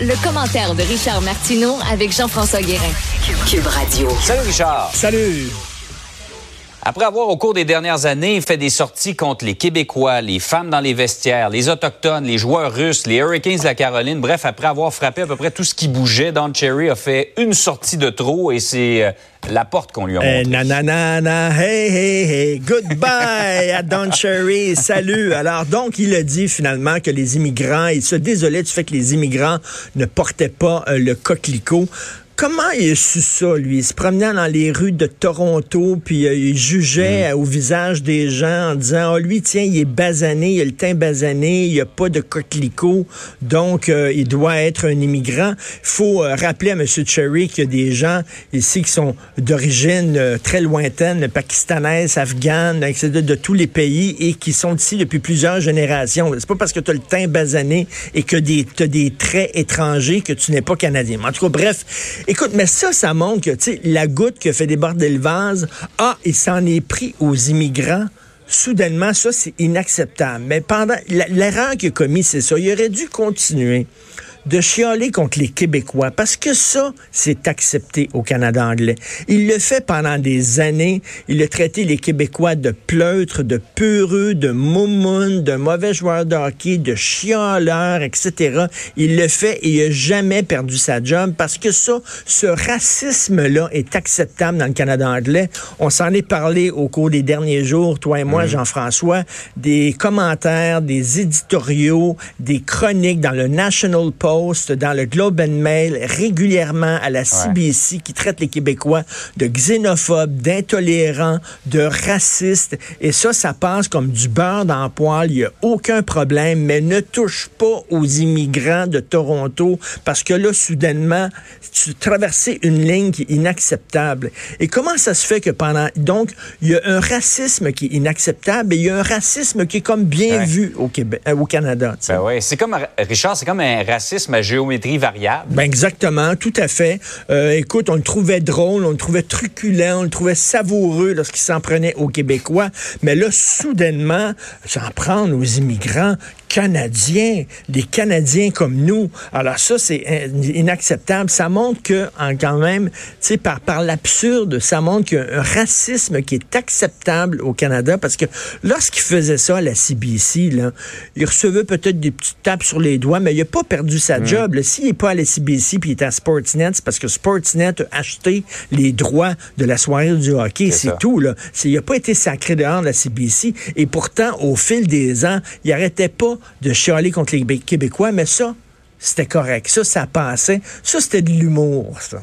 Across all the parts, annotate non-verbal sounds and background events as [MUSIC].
Le commentaire de Richard Martineau avec Jean-François Guérin. Cube Radio. Salut Richard. Salut. Après avoir, au cours des dernières années, fait des sorties contre les Québécois, les femmes dans les vestiaires, les Autochtones, les joueurs russes, les Hurricanes de la Caroline, bref, après avoir frappé à peu près tout ce qui bougeait, Don Cherry a fait une sortie de trop et c'est euh, la porte qu'on lui a Eh, montrée. nanana, hey, hey, hey, goodbye à Don Cherry, salut. Alors, donc, il a dit finalement que les immigrants, il se désolait du fait que les immigrants ne portaient pas euh, le coquelicot. Comment il a su ça, lui? Il se promenait dans les rues de Toronto, puis euh, il jugeait euh, au visage des gens en disant, ah, lui, tiens, il est basané, il a le teint basané, il n'y a pas de coquelicot, donc euh, il doit être un immigrant. Il faut euh, rappeler à M. Cherry qu'il y a des gens ici qui sont d'origine très lointaine, pakistanaise, afghane, etc., de tous les pays, et qui sont ici depuis plusieurs générations. C'est pas parce que tu as le teint basané et que tu as des traits étrangers que tu n'es pas canadien. Mais en tout cas, bref, Écoute, mais ça, ça montre que, la goutte qui a fait déborder le vase, ah, il s'en est pris aux immigrants. Soudainement, ça, c'est inacceptable. Mais pendant, l'erreur qu'il a commis, c'est ça. Il aurait dû continuer de chialer contre les Québécois, parce que ça, c'est accepté au Canada anglais. Il le fait pendant des années. Il a traité les Québécois de pleutres, de peureux, de moumounes, de mauvais joueurs de hockey, de chialeurs, etc. Il le fait et il n'a jamais perdu sa job parce que ça, ce racisme-là est acceptable dans le Canada anglais. On s'en est parlé au cours des derniers jours, toi et moi, Jean-François, des commentaires, des éditoriaux, des chroniques dans le National Post, dans le Globe and Mail, régulièrement à la CBC qui traite les Québécois de xénophobes, d'intolérants, de racistes. Et ça, ça passe comme du beurre dans le poil. Il n'y a aucun problème, mais ne touche pas aux immigrants de Toronto parce que là, soudainement, tu traversais une ligne qui est inacceptable. Et comment ça se fait que pendant... Donc, il y a un racisme qui est inacceptable et il y a un racisme qui est comme bien Ouais. vu au Québec, euh, au Canada. Ben ouais, c'est comme Richard, c'est comme un racisme à géométrie variable. Ben exactement, tout à fait. Euh, écoute, on le trouvait drôle, on le trouvait truculent, on le trouvait savoureux lorsqu'il s'en prenait aux Québécois. Mais là, soudainement, s'en prendre aux immigrants canadiens, des Canadiens comme nous. Alors ça, c'est in- inacceptable. Ça montre que, en, quand même, tu sais, par, par l'absurde, ça montre qu'il y a un racisme qui est acceptable au Canada parce que lorsqu'il faisait ça à la CBC, là, il recevait peut-être des petites tapes sur les doigts, mais il n'a pas perdu sa job. là. S'il n'est pas à la CBC puis il est à Sportsnet, c'est parce que Sportsnet a acheté les droits de la soirée du hockey. C'est tout. Là. Il n'a pas été sacré dehors de la CBC. Et pourtant, au fil des ans, il n'arrêtait pas de chialer contre les Bé- Québécois, mais ça, c'était correct. Ça, ça passait. Ça, c'était de l'humour, ça.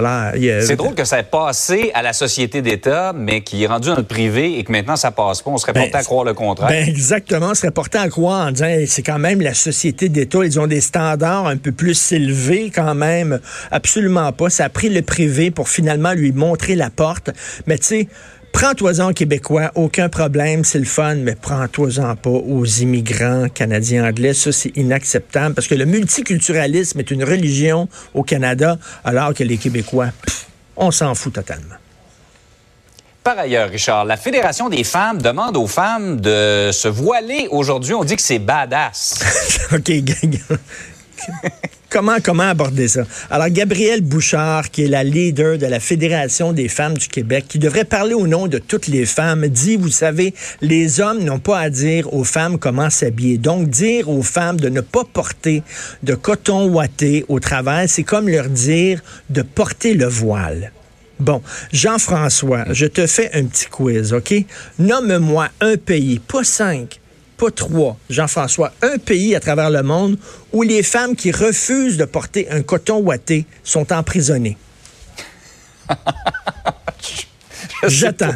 A- C'est drôle que ça ait passé à la société d'État, mais qui est rendu dans le privé et que maintenant ça passe pas. On serait Ben, porté à croire le contraire. Ben exactement, on serait porté à croire en disant hey, c'est quand même la société d'État, ils ont des standards un peu plus élevés quand même. Absolument pas. Ça a pris le privé pour finalement lui montrer la porte. Mais tu sais, prends-toi-en aux Québécois, aucun problème, c'est le fun, mais prends-toi-en pas aux immigrants canadiens anglais. Ça, c'est inacceptable parce que le multiculturalisme est une religion au Canada, alors que les Québécois, pff, on s'en fout totalement. Par ailleurs, Richard, la Fédération des femmes demande aux femmes de se voiler aujourd'hui. On dit que c'est badass. [LAUGHS] OK, gang. [LAUGHS] Comment, comment aborder ça? Alors, Gabrielle Bouchard, qui est la leader de la Fédération des femmes du Québec, qui devrait parler au nom de toutes les femmes, dit, vous savez, les hommes n'ont pas à dire aux femmes comment s'habiller. Donc, dire aux femmes de ne pas porter de coton ouaté au travail, c'est comme leur dire de porter le voile. Bon, Jean-François, je te fais un petit quiz, OK? Nomme-moi un pays, pas cinq, pas trois, Jean-François, un pays à travers le monde où les femmes qui refusent de porter un coton ouaté sont emprisonnées. [LAUGHS] J'attends.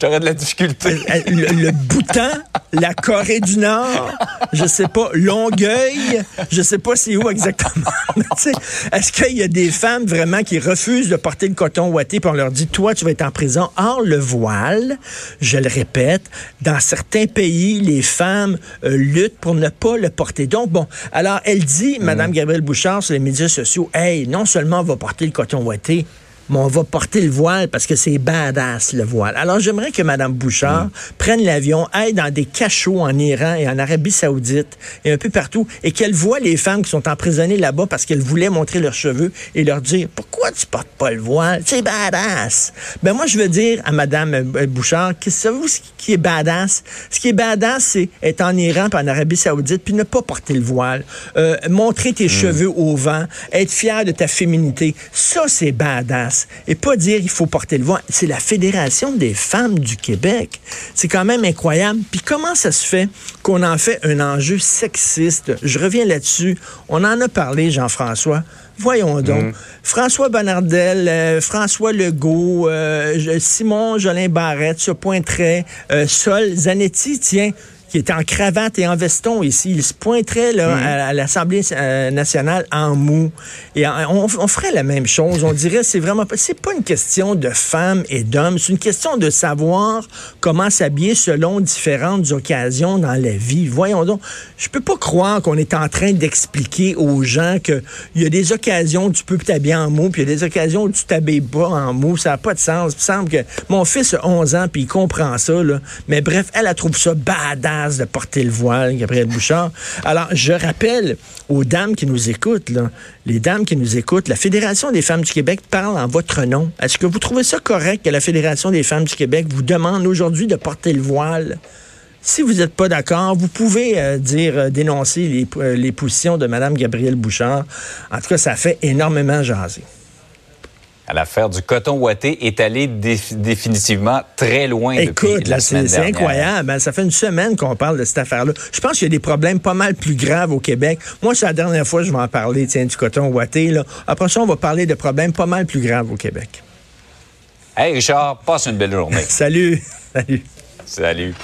J'aurais de la difficulté. Euh, Le, le Bhoutan, la Corée du Nord, je sais pas, Longueuil, je sais pas c'est où exactement. [LAUGHS] Est-ce qu'il y a des femmes vraiment qui refusent de porter le coton ouaté puis on leur dit, toi, tu vas être en prison. Or, le voile, je le répète, dans certains pays, les femmes euh, luttent pour ne pas le porter. Donc, bon, alors elle dit, Mme Gabrielle Bouchard, sur les médias sociaux, hey, non seulement on va porter le coton ouaté, mais on va porter le voile parce que c'est badass, le voile. Alors, j'aimerais que Mme Bouchard mm. prenne l'avion, aille dans des cachots en Iran et en Arabie Saoudite et un peu partout et qu'elle voit les femmes qui sont emprisonnées là-bas parce qu'elles voulaient montrer leurs cheveux et leur dire pourquoi tu portes pas le voile? C'est badass. Ben, moi, je veux dire à Mme euh, Bouchard, savez-vous ce qui est badass? Ce qui est badass, c'est être en Iran puis en Arabie Saoudite puis ne pas porter le voile. Euh, montrer tes mm. cheveux au vent, être fier de ta féminité. Ça, c'est badass et pas dire il faut porter le voile. C'est la Fédération des femmes du Québec. C'est quand même incroyable. Puis comment ça se fait qu'on en fait un enjeu sexiste? Je reviens là-dessus. On en a parlé, Jean-François. Voyons donc. Mm. François Bonnardel, euh, François Legault, euh, Simon Jolin Barrette se pointerait, euh, Sol Zanetti, tiens, qui était en cravate et en veston ici. Il se pointerait là, mhm. à, l'Assemblée euh, nationale en mou. Et on, ferait la même chose. On dirait c'est vraiment pas. C'est pas une question de femmes et d'hommes. C'est une question de savoir comment s'habiller selon différentes occasions dans la vie. Voyons donc. Je peux pas croire qu'on est en train d'expliquer aux gens que il y a des occasions où tu peux t'habiller en mou, puis il y a des occasions où tu t'habilles pas en mou. Ça n'a pas de sens. Il me semble que mon fils a 11 ans puis il comprend ça. Là. Mais bref, elle, a trouvé ça badass de porter le voile, Gabriel Bouchard. Alors, je rappelle aux dames qui nous écoutent, les dames qui nous écoutent, la Fédération des femmes du Québec parle en votre nom. Est-ce que vous trouvez ça correct que la Fédération des femmes du Québec vous demande aujourd'hui de porter le voile? Si vous n'êtes pas d'accord, vous pouvez euh, dire, euh, dénoncer les, euh, les positions de Mme Gabrielle Bouchard. En tout cas, ça fait énormément jaser l'affaire du coton ouaté est allée définitivement très loin Écoute, depuis la semaine C'est incroyable. Hein. Ça fait une semaine qu'on parle de cette affaire-là. Je pense qu'il y a des problèmes pas mal plus graves au Québec. Moi, c'est la dernière fois que je vais en parler, tiens, du coton ouaté. Là. Après ça, on va parler de problèmes pas mal plus graves au Québec. Hey, Richard, passe une belle journée. [LAUGHS] [LAUGHS] Salut. Salut. Salut.